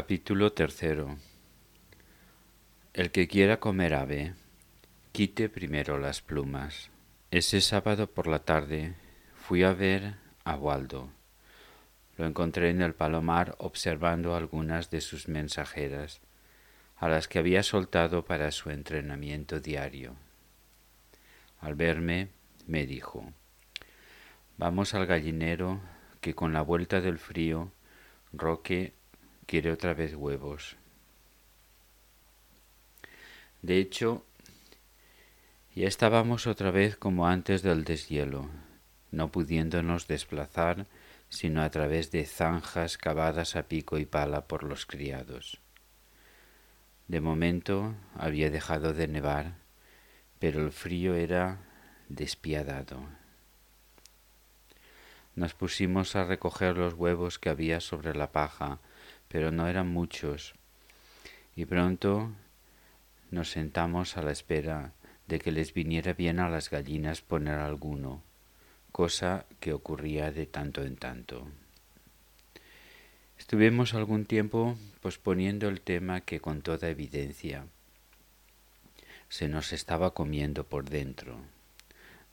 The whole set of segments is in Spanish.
Capítulo tercero. El que quiera comer ave, quite primero las plumas. Ese sábado por la tarde fui a ver a Waldo. Lo encontré en el palomar observando algunas de sus mensajeras, a las que había soltado para su entrenamiento diario. Al verme, me dijo, Vamos al gallinero, que con la vuelta del frío, Roque quiere otra vez huevos. De hecho, ya estábamos otra vez como antes del deshielo, no pudiéndonos desplazar sino a través de zanjas cavadas a pico y pala por los criados. De momento había dejado de nevar, pero el frío era despiadado. Nos pusimos a recoger los huevos que había sobre la paja pero no eran muchos, y pronto nos sentamos a la espera de que les viniera bien a las gallinas poner alguno, cosa que ocurría de tanto en tanto. Estuvimos algún tiempo posponiendo el tema que con toda evidencia se nos estaba comiendo por dentro,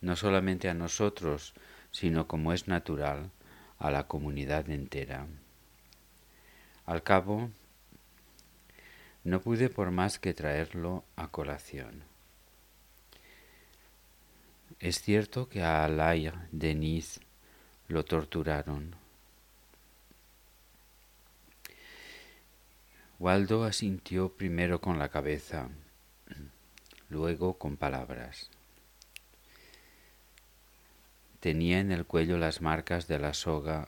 no solamente a nosotros, sino como es natural, a la comunidad entera. Al cabo, no pude por más que traerlo a colación. Es cierto que a Alaya Denis lo torturaron. Waldo asintió primero con la cabeza, luego con palabras. Tenía en el cuello las marcas de la soga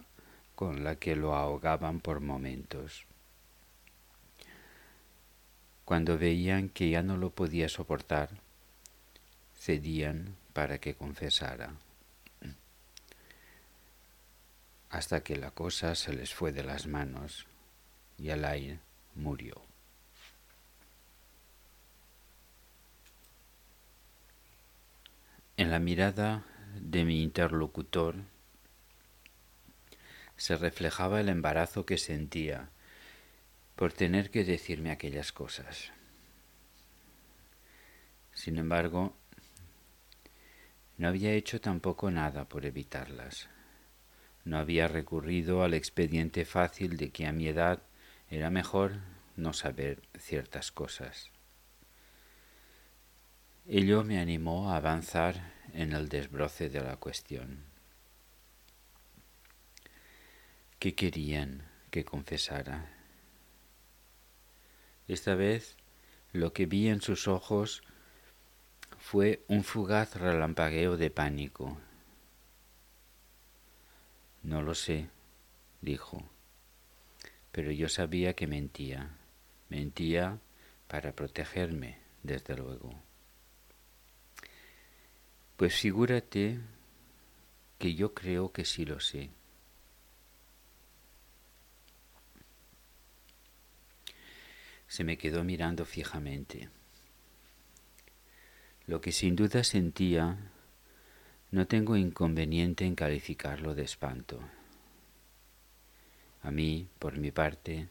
con la que lo ahogaban por momentos. Cuando veían que ya no lo podía soportar, cedían para que confesara, hasta que la cosa se les fue de las manos y Alain murió. En la mirada de mi interlocutor se reflejaba el embarazo que sentía por tener que decirme aquellas cosas. Sin embargo, no había hecho tampoco nada por evitarlas. No había recurrido al expediente fácil de que a mi edad era mejor no saber ciertas cosas. Ello me animó a avanzar en el desbroce de la cuestión. ¿Qué querían que confesara? Esta vez lo que vi en sus ojos fue un fugaz relampagueo de pánico. No lo sé, dijo, pero yo sabía que mentía. Mentía para protegerme, desde luego. Pues figúrate que yo creo que sí lo sé. Se me quedó mirando fijamente. Lo que sin duda sentía, no tengo inconveniente en calificarlo de espanto. A mí, por mi parte,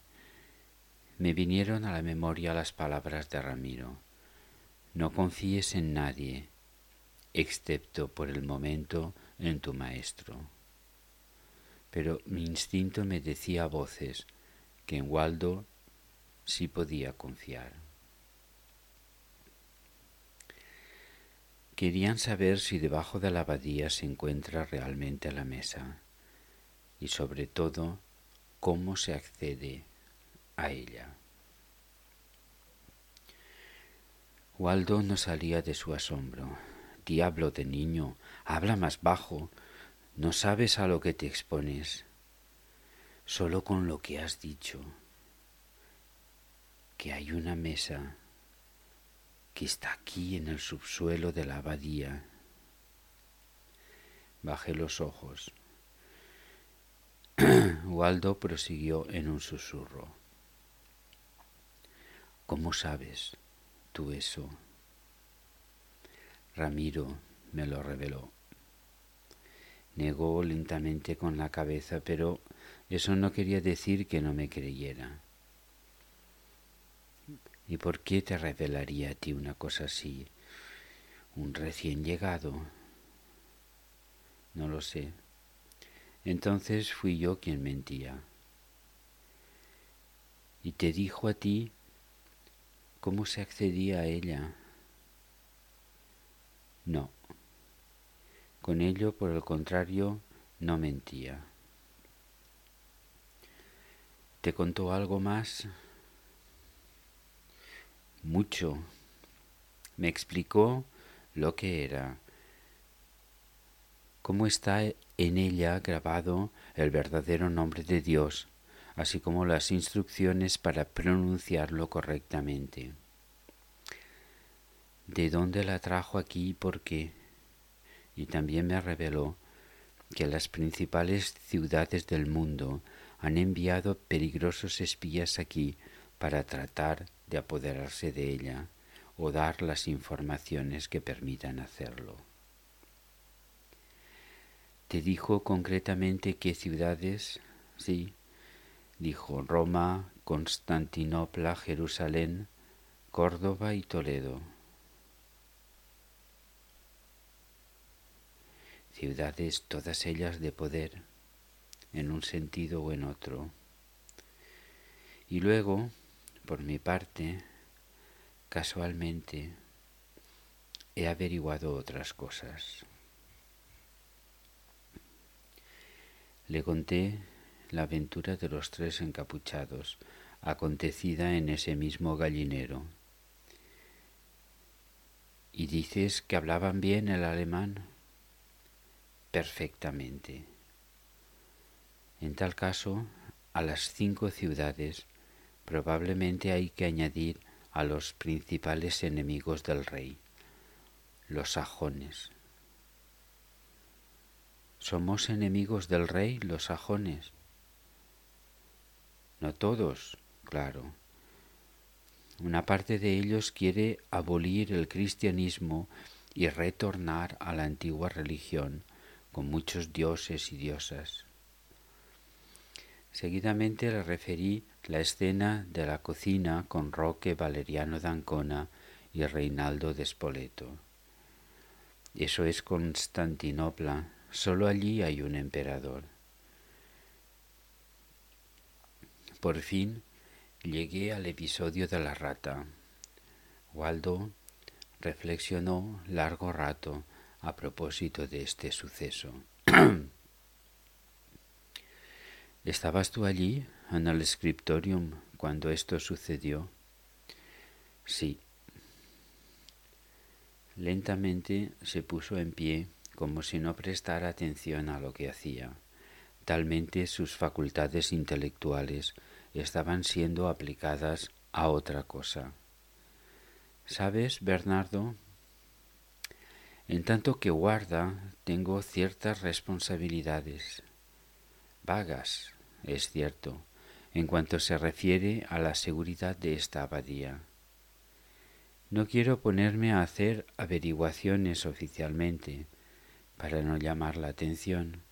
me vinieron a la memoria las palabras de Ramiro. No confíes en nadie, excepto por el momento en tu maestro. Pero mi instinto me decía a voces que en Waldo si podía confiar. Querían saber si debajo de la abadía se encuentra realmente la mesa y sobre todo cómo se accede a ella. Waldo no salía de su asombro. Diablo de niño, habla más bajo. No sabes a lo que te expones. Solo con lo que has dicho que hay una mesa que está aquí en el subsuelo de la abadía. Bajé los ojos. Waldo prosiguió en un susurro. ¿Cómo sabes tú eso? Ramiro me lo reveló. Negó lentamente con la cabeza, pero eso no quería decir que no me creyera. ¿Y por qué te revelaría a ti una cosa así? ¿Un recién llegado? No lo sé. Entonces fui yo quien mentía. Y te dijo a ti cómo se accedía a ella. No. Con ello, por el contrario, no mentía. ¿Te contó algo más? Mucho. Me explicó lo que era, cómo está en ella grabado el verdadero nombre de Dios, así como las instrucciones para pronunciarlo correctamente. ¿De dónde la trajo aquí y por qué? Y también me reveló que las principales ciudades del mundo han enviado peligrosos espías aquí para tratar de apoderarse de ella o dar las informaciones que permitan hacerlo. Te dijo concretamente qué ciudades, sí, dijo Roma, Constantinopla, Jerusalén, Córdoba y Toledo. Ciudades todas ellas de poder, en un sentido o en otro. Y luego, por mi parte, casualmente, he averiguado otras cosas. Le conté la aventura de los tres encapuchados, acontecida en ese mismo gallinero. ¿Y dices que hablaban bien el alemán? Perfectamente. En tal caso, a las cinco ciudades probablemente hay que añadir a los principales enemigos del rey, los sajones. ¿Somos enemigos del rey los sajones? No todos, claro. Una parte de ellos quiere abolir el cristianismo y retornar a la antigua religión con muchos dioses y diosas. Seguidamente le referí la escena de la cocina con Roque Valeriano d'Ancona y Reinaldo de Spoleto. Eso es Constantinopla, solo allí hay un emperador. Por fin llegué al episodio de la rata. Waldo reflexionó largo rato a propósito de este suceso. ¿Estabas tú allí, en el scriptorium, cuando esto sucedió? Sí. Lentamente se puso en pie como si no prestara atención a lo que hacía. Talmente sus facultades intelectuales estaban siendo aplicadas a otra cosa. ¿Sabes, Bernardo? En tanto que guarda, tengo ciertas responsabilidades, vagas, es cierto, en cuanto se refiere a la seguridad de esta abadía. No quiero ponerme a hacer averiguaciones oficialmente, para no llamar la atención,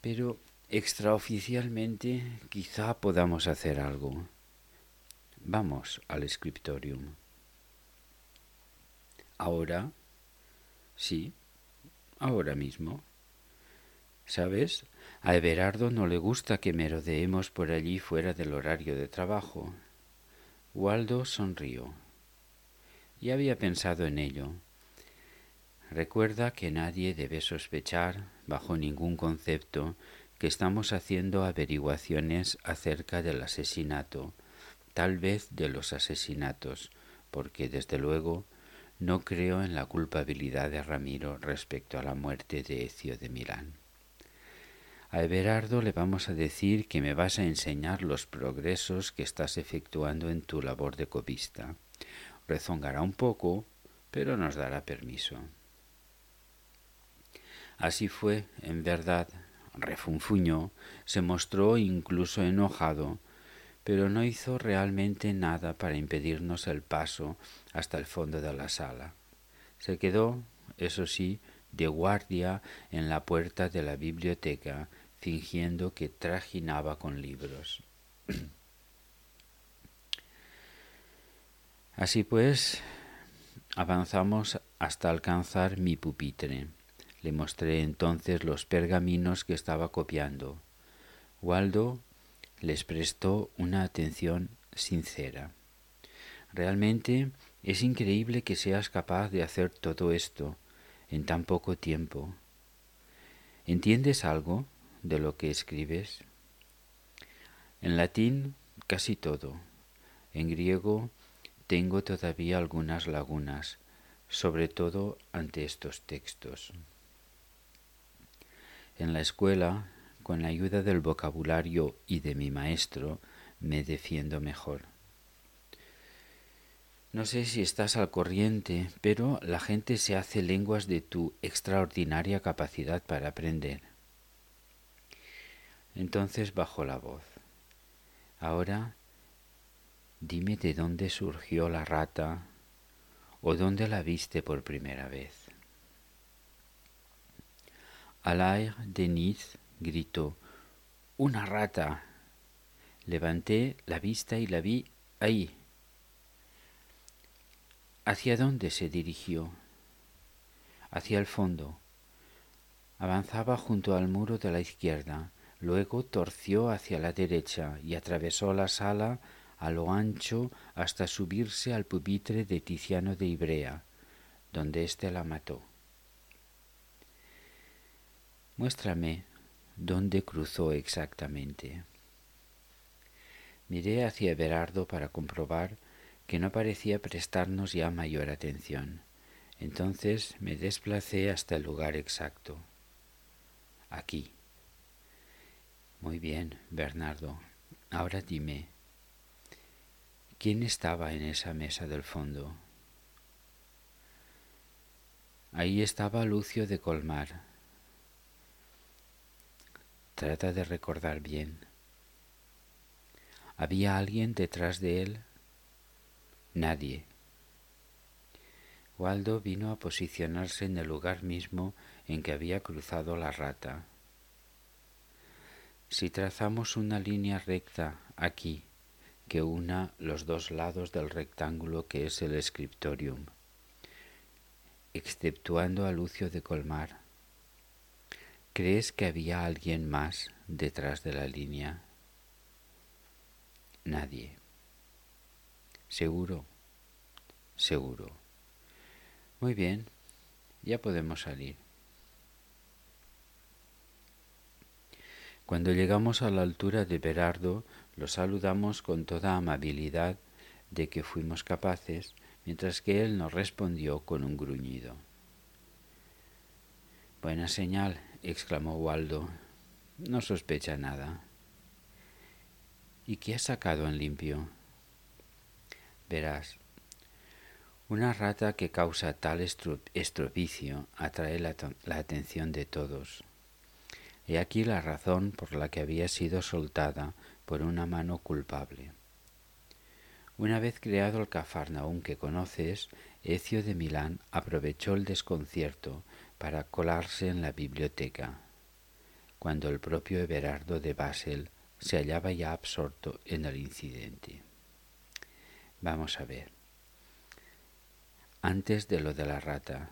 pero extraoficialmente quizá podamos hacer algo. Vamos al scriptorium. Ahora, sí, ahora mismo. ¿Sabes? A Everardo no le gusta que merodeemos por allí fuera del horario de trabajo. Waldo sonrió. Ya había pensado en ello. Recuerda que nadie debe sospechar, bajo ningún concepto, que estamos haciendo averiguaciones acerca del asesinato, tal vez de los asesinatos, porque desde luego no creo en la culpabilidad de Ramiro respecto a la muerte de Ecio de Milán. A Everardo le vamos a decir que me vas a enseñar los progresos que estás efectuando en tu labor de copista. Rezongará un poco, pero nos dará permiso. Así fue, en verdad, refunfuñó, se mostró incluso enojado, pero no hizo realmente nada para impedirnos el paso hasta el fondo de la sala. Se quedó, eso sí, de guardia en la puerta de la biblioteca fingiendo que trajinaba con libros. Así pues, avanzamos hasta alcanzar mi pupitre. Le mostré entonces los pergaminos que estaba copiando. Waldo les prestó una atención sincera. Realmente es increíble que seas capaz de hacer todo esto en tan poco tiempo. ¿Entiendes algo de lo que escribes? En latín casi todo. En griego tengo todavía algunas lagunas, sobre todo ante estos textos. En la escuela, con la ayuda del vocabulario y de mi maestro, me defiendo mejor. No sé si estás al corriente, pero la gente se hace lenguas de tu extraordinaria capacidad para aprender. Entonces bajó la voz. Ahora dime de dónde surgió la rata o dónde la viste por primera vez. Alain Denis gritó, ¡Una rata! Levanté la vista y la vi ahí. ¿Hacia dónde se dirigió? Hacia el fondo. Avanzaba junto al muro de la izquierda, luego torció hacia la derecha y atravesó la sala a lo ancho hasta subirse al pupitre de Tiziano de Ibrea, donde éste la mató. Muéstrame dónde cruzó exactamente. Miré hacia Everardo para comprobar que no parecía prestarnos ya mayor atención. Entonces me desplacé hasta el lugar exacto. Aquí. Muy bien, Bernardo. Ahora dime, ¿quién estaba en esa mesa del fondo? Ahí estaba Lucio de Colmar. Trata de recordar bien. ¿Había alguien detrás de él? Nadie. Waldo vino a posicionarse en el lugar mismo en que había cruzado la rata. Si trazamos una línea recta aquí, que una los dos lados del rectángulo que es el scriptorium, exceptuando a Lucio de Colmar, ¿crees que había alguien más detrás de la línea? Nadie. ¿Seguro? Seguro. Muy bien, ya podemos salir. Cuando llegamos a la altura de Berardo, lo saludamos con toda amabilidad de que fuimos capaces, mientras que él nos respondió con un gruñido. Buena señal, exclamó Waldo. No sospecha nada. ¿Y qué ha sacado en limpio? Verás, una rata que causa tal estropicio atrae la, la atención de todos. Aquí la razón por la que había sido soltada por una mano culpable. Una vez creado el Cafarnaún que conoces, Ecio de Milán aprovechó el desconcierto para colarse en la biblioteca, cuando el propio Everardo de Basel se hallaba ya absorto en el incidente. Vamos a ver. Antes de lo de la rata,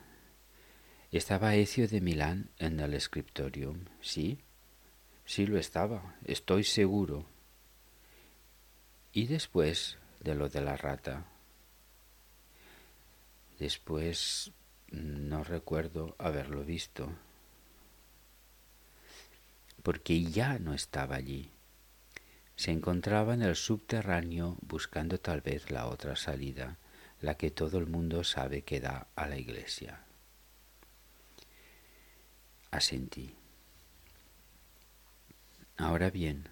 ¿Estaba Ecio de Milán en el scriptorium? Sí, sí lo estaba, estoy seguro. ¿Y después de lo de la rata? Después no recuerdo haberlo visto, porque ya no estaba allí. Se encontraba en el subterráneo buscando tal vez la otra salida, la que todo el mundo sabe que da a la iglesia asentí. Ahora bien,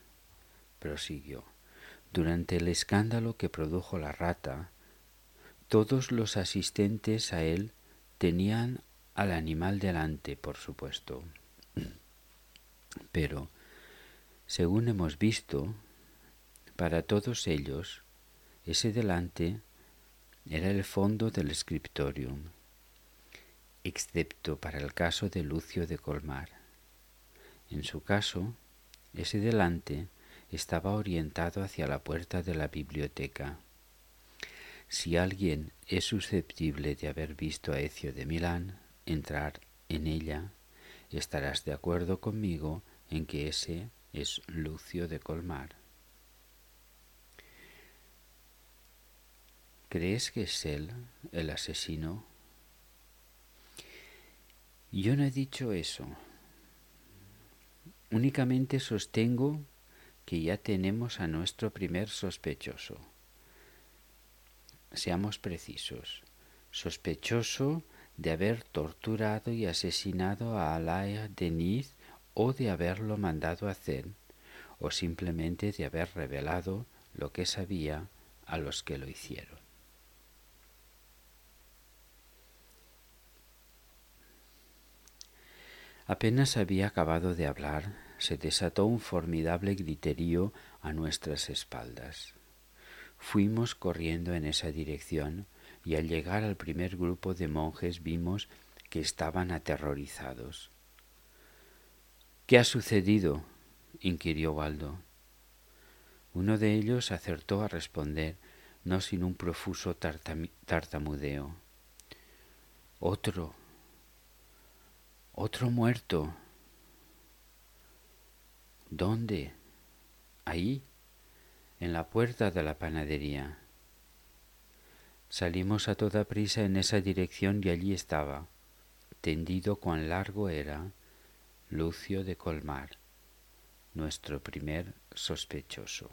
prosiguió, durante el escándalo que produjo la rata, todos los asistentes a él tenían al animal delante, por supuesto. Pero, según hemos visto, para todos ellos, ese delante era el fondo del scriptorium excepto para el caso de Lucio de Colmar. En su caso, ese delante estaba orientado hacia la puerta de la biblioteca. Si alguien es susceptible de haber visto a Ecio de Milán entrar en ella, estarás de acuerdo conmigo en que ese es Lucio de Colmar. ¿Crees que es él el asesino? Yo no he dicho eso. Únicamente sostengo que ya tenemos a nuestro primer sospechoso. Seamos precisos. Sospechoso de haber torturado y asesinado a Alaya Denis o de haberlo mandado hacer, o simplemente de haber revelado lo que sabía a los que lo hicieron. Apenas había acabado de hablar, se desató un formidable griterío a nuestras espaldas. Fuimos corriendo en esa dirección y al llegar al primer grupo de monjes vimos que estaban aterrorizados. ¿Qué ha sucedido? inquirió Waldo. Uno de ellos acertó a responder, no sin un profuso tartamudeo. Otro, otro muerto. ¿Dónde? Ahí, en la puerta de la panadería. Salimos a toda prisa en esa dirección y allí estaba, tendido cuán largo era, Lucio de Colmar, nuestro primer sospechoso.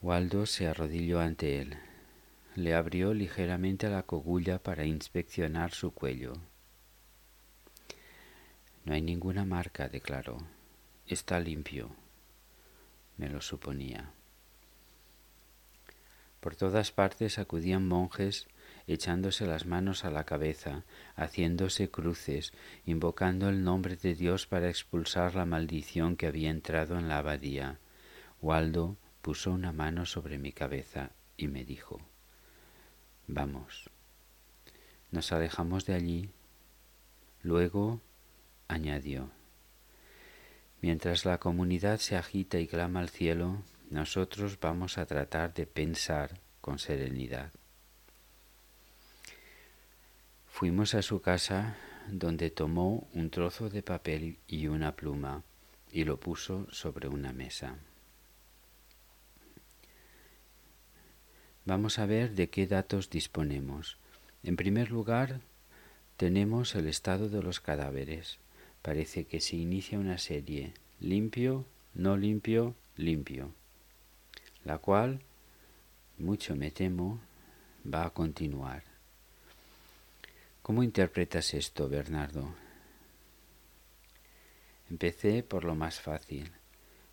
Waldo se arrodilló ante él le abrió ligeramente la cogulla para inspeccionar su cuello. No hay ninguna marca, declaró. Está limpio. Me lo suponía. Por todas partes acudían monjes echándose las manos a la cabeza, haciéndose cruces, invocando el nombre de Dios para expulsar la maldición que había entrado en la abadía. Waldo puso una mano sobre mi cabeza y me dijo, Vamos. Nos alejamos de allí. Luego añadió, mientras la comunidad se agita y clama al cielo, nosotros vamos a tratar de pensar con serenidad. Fuimos a su casa donde tomó un trozo de papel y una pluma y lo puso sobre una mesa. Vamos a ver de qué datos disponemos. En primer lugar, tenemos el estado de los cadáveres. Parece que se inicia una serie limpio, no limpio, limpio, la cual, mucho me temo, va a continuar. ¿Cómo interpretas esto, Bernardo? Empecé por lo más fácil.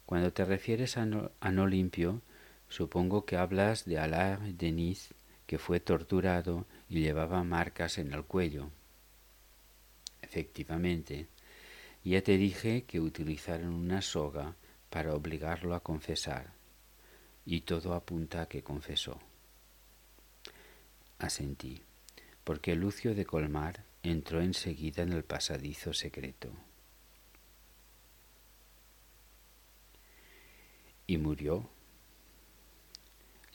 Cuando te refieres a no, a no limpio, Supongo que hablas de Alain Denis, que fue torturado y llevaba marcas en el cuello. Efectivamente, ya te dije que utilizaron una soga para obligarlo a confesar, y todo apunta a que confesó. Asentí, porque Lucio de Colmar entró enseguida en el pasadizo secreto. Y murió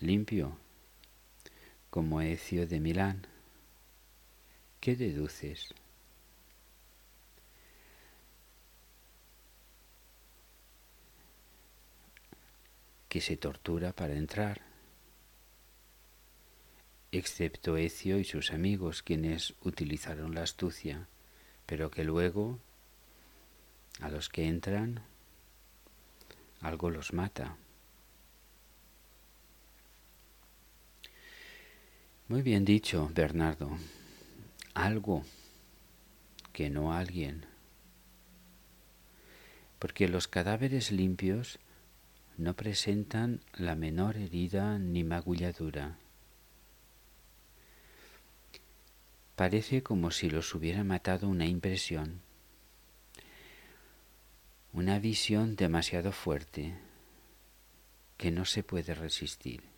limpio, como Ecio de Milán. ¿Qué deduces? Que se tortura para entrar, excepto Ecio y sus amigos, quienes utilizaron la astucia, pero que luego a los que entran algo los mata. Muy bien dicho, Bernardo. Algo que no alguien. Porque los cadáveres limpios no presentan la menor herida ni magulladura. Parece como si los hubiera matado una impresión, una visión demasiado fuerte que no se puede resistir.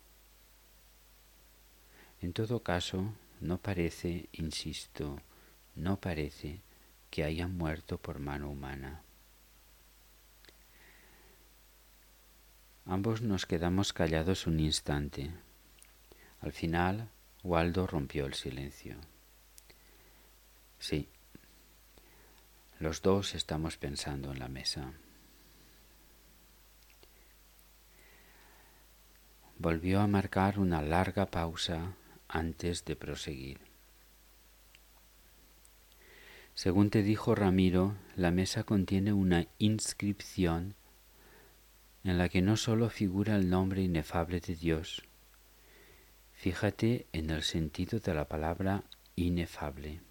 En todo caso, no parece, insisto, no parece que hayan muerto por mano humana. Ambos nos quedamos callados un instante. Al final, Waldo rompió el silencio. Sí, los dos estamos pensando en la mesa. Volvió a marcar una larga pausa antes de proseguir. Según te dijo Ramiro, la mesa contiene una inscripción en la que no solo figura el nombre inefable de Dios, fíjate en el sentido de la palabra inefable,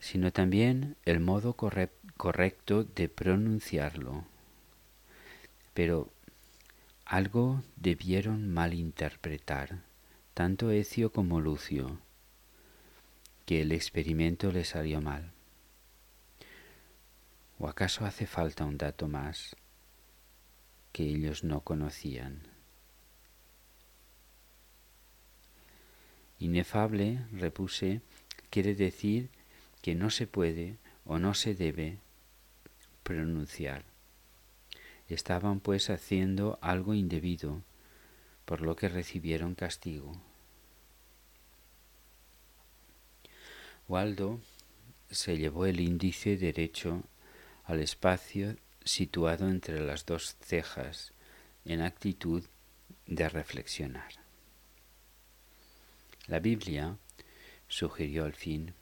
sino también el modo correcto de pronunciarlo. Pero algo debieron malinterpretar, tanto Ecio como Lucio, que el experimento les salió mal. ¿O acaso hace falta un dato más? que ellos no conocían. Inefable, repuse, quiere decir que no se puede o no se debe pronunciar. Estaban pues haciendo algo indebido, por lo que recibieron castigo. Waldo se llevó el índice derecho al espacio situado entre las dos cejas en actitud de reflexionar. La Biblia, sugirió al fin,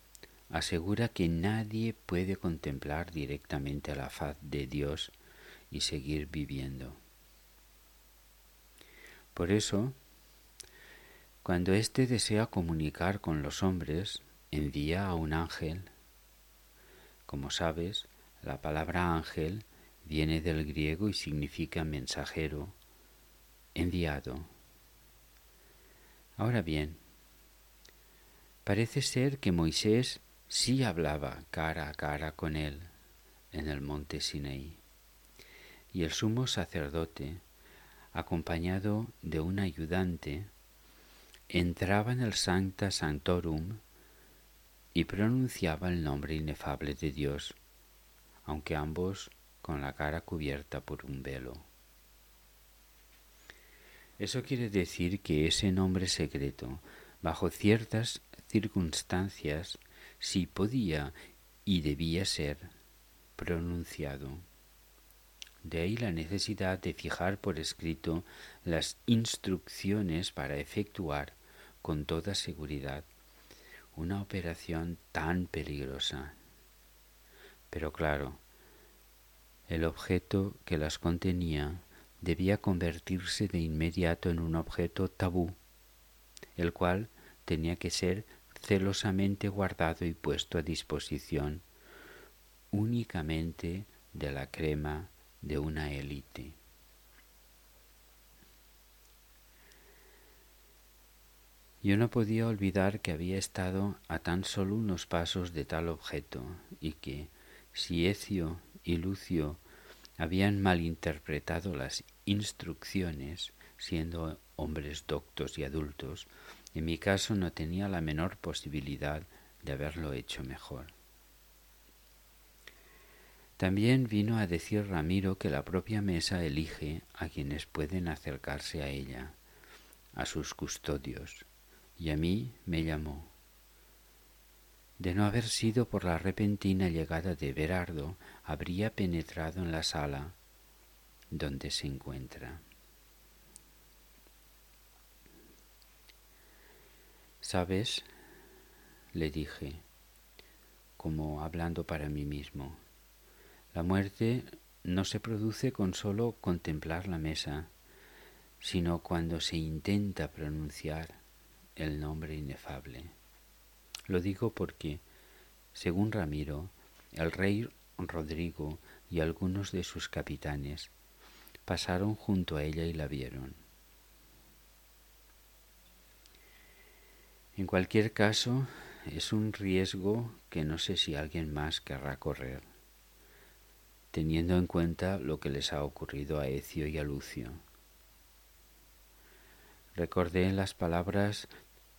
asegura que nadie puede contemplar directamente la faz de Dios y seguir viviendo. Por eso, cuando éste desea comunicar con los hombres, envía a un ángel. Como sabes, la palabra ángel Viene del griego y significa mensajero, enviado. Ahora bien, parece ser que Moisés sí hablaba cara a cara con él en el monte Sinaí, y el sumo sacerdote, acompañado de un ayudante, entraba en el Sancta Sanctorum y pronunciaba el nombre inefable de Dios, aunque ambos con la cara cubierta por un velo. Eso quiere decir que ese nombre secreto, bajo ciertas circunstancias, sí podía y debía ser pronunciado. De ahí la necesidad de fijar por escrito las instrucciones para efectuar con toda seguridad una operación tan peligrosa. Pero claro, el objeto que las contenía debía convertirse de inmediato en un objeto tabú, el cual tenía que ser celosamente guardado y puesto a disposición únicamente de la crema de una élite. Yo no podía olvidar que había estado a tan solo unos pasos de tal objeto y que, si Ecio y Lucio habían malinterpretado las instrucciones, siendo hombres doctos y adultos, en mi caso no tenía la menor posibilidad de haberlo hecho mejor. También vino a decir Ramiro que la propia mesa elige a quienes pueden acercarse a ella, a sus custodios, y a mí me llamó. De no haber sido por la repentina llegada de Berardo, habría penetrado en la sala donde se encuentra. ¿Sabes? le dije, como hablando para mí mismo. La muerte no se produce con solo contemplar la mesa, sino cuando se intenta pronunciar el nombre inefable. Lo digo porque, según Ramiro, el rey Rodrigo y algunos de sus capitanes pasaron junto a ella y la vieron. En cualquier caso, es un riesgo que no sé si alguien más querrá correr, teniendo en cuenta lo que les ha ocurrido a Ecio y a Lucio. Recordé las palabras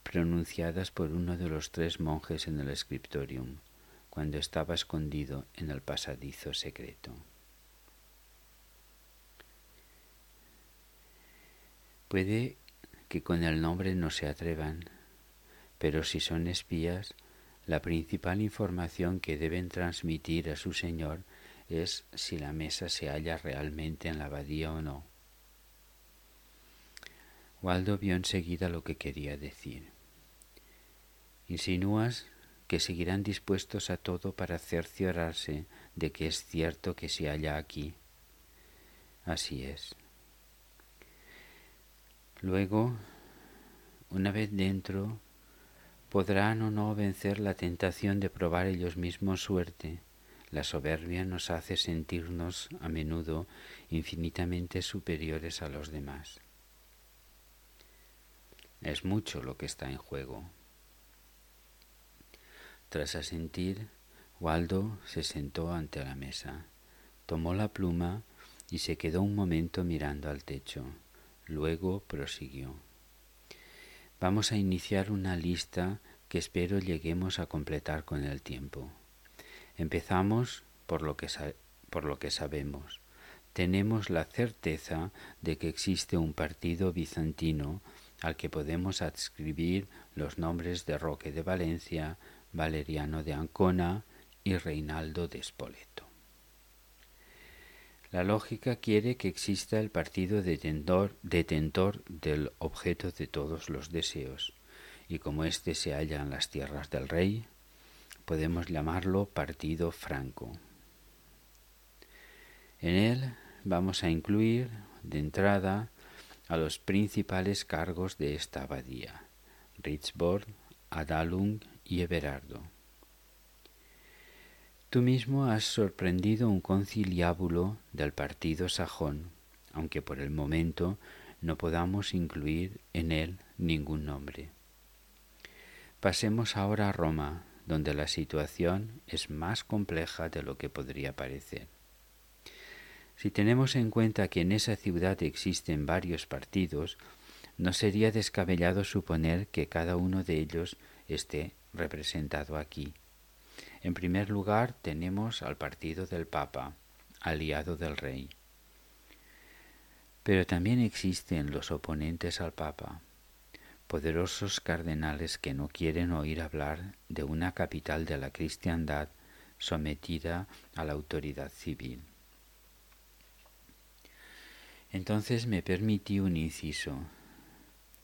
pronunciadas por uno de los tres monjes en el scriptorium, cuando estaba escondido en el pasadizo secreto. Puede que con el nombre no se atrevan, pero si son espías, la principal información que deben transmitir a su señor es si la mesa se halla realmente en la abadía o no. Waldo vio enseguida lo que quería decir. Insinúas que seguirán dispuestos a todo para cerciorarse de que es cierto que se halla aquí. Así es. Luego, una vez dentro, podrán o no vencer la tentación de probar ellos mismos suerte. La soberbia nos hace sentirnos a menudo infinitamente superiores a los demás. Es mucho lo que está en juego. Tras asentir, Waldo se sentó ante la mesa, tomó la pluma y se quedó un momento mirando al techo. Luego prosiguió. Vamos a iniciar una lista que espero lleguemos a completar con el tiempo. Empezamos por lo que, por lo que sabemos. Tenemos la certeza de que existe un partido bizantino al que podemos adscribir los nombres de Roque de Valencia, Valeriano de Ancona y Reinaldo de Spoleto. La lógica quiere que exista el partido detentor, del objeto de todos los deseos, y como éste se halla en las tierras del rey, podemos llamarlo partido franco. En él vamos a incluir, de entrada, a los principales cargos de esta abadía, Ritzburg, Adalung y Everardo. Tú mismo has sorprendido un conciliábulo del partido sajón, aunque por el momento no podamos incluir en él ningún nombre. Pasemos ahora a Roma, donde la situación es más compleja de lo que podría parecer. Si tenemos en cuenta que en esa ciudad existen varios partidos, no sería descabellado suponer que cada uno de ellos esté representado aquí. En primer lugar tenemos al partido del Papa, aliado del Rey. Pero también existen los oponentes al Papa, poderosos cardenales que no quieren oír hablar de una capital de la cristiandad sometida a la autoridad civil. Entonces me permití un inciso,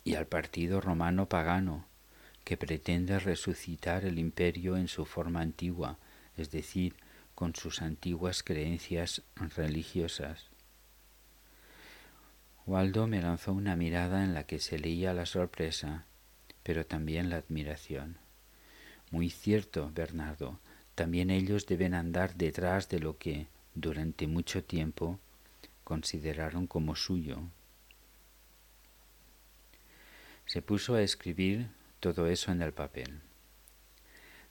y al partido romano pagano, que pretende resucitar el imperio en su forma antigua, es decir, con sus antiguas creencias religiosas. Waldo me lanzó una mirada en la que se leía la sorpresa, pero también la admiración. Muy cierto, Bernardo, también ellos deben andar detrás de lo que, durante mucho tiempo, consideraron como suyo. Se puso a escribir todo eso en el papel.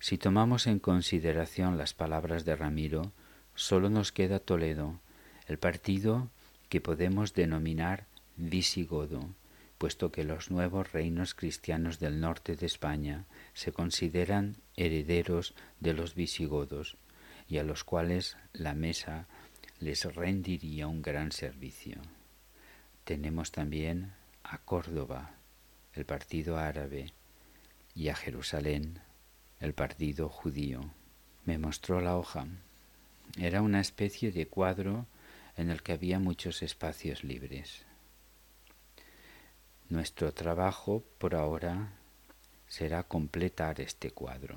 Si tomamos en consideración las palabras de Ramiro, solo nos queda Toledo, el partido que podemos denominar visigodo, puesto que los nuevos reinos cristianos del norte de España se consideran herederos de los visigodos y a los cuales la mesa les rendiría un gran servicio. Tenemos también a Córdoba, el partido árabe, y a Jerusalén, el partido judío. Me mostró la hoja. Era una especie de cuadro en el que había muchos espacios libres. Nuestro trabajo por ahora será completar este cuadro.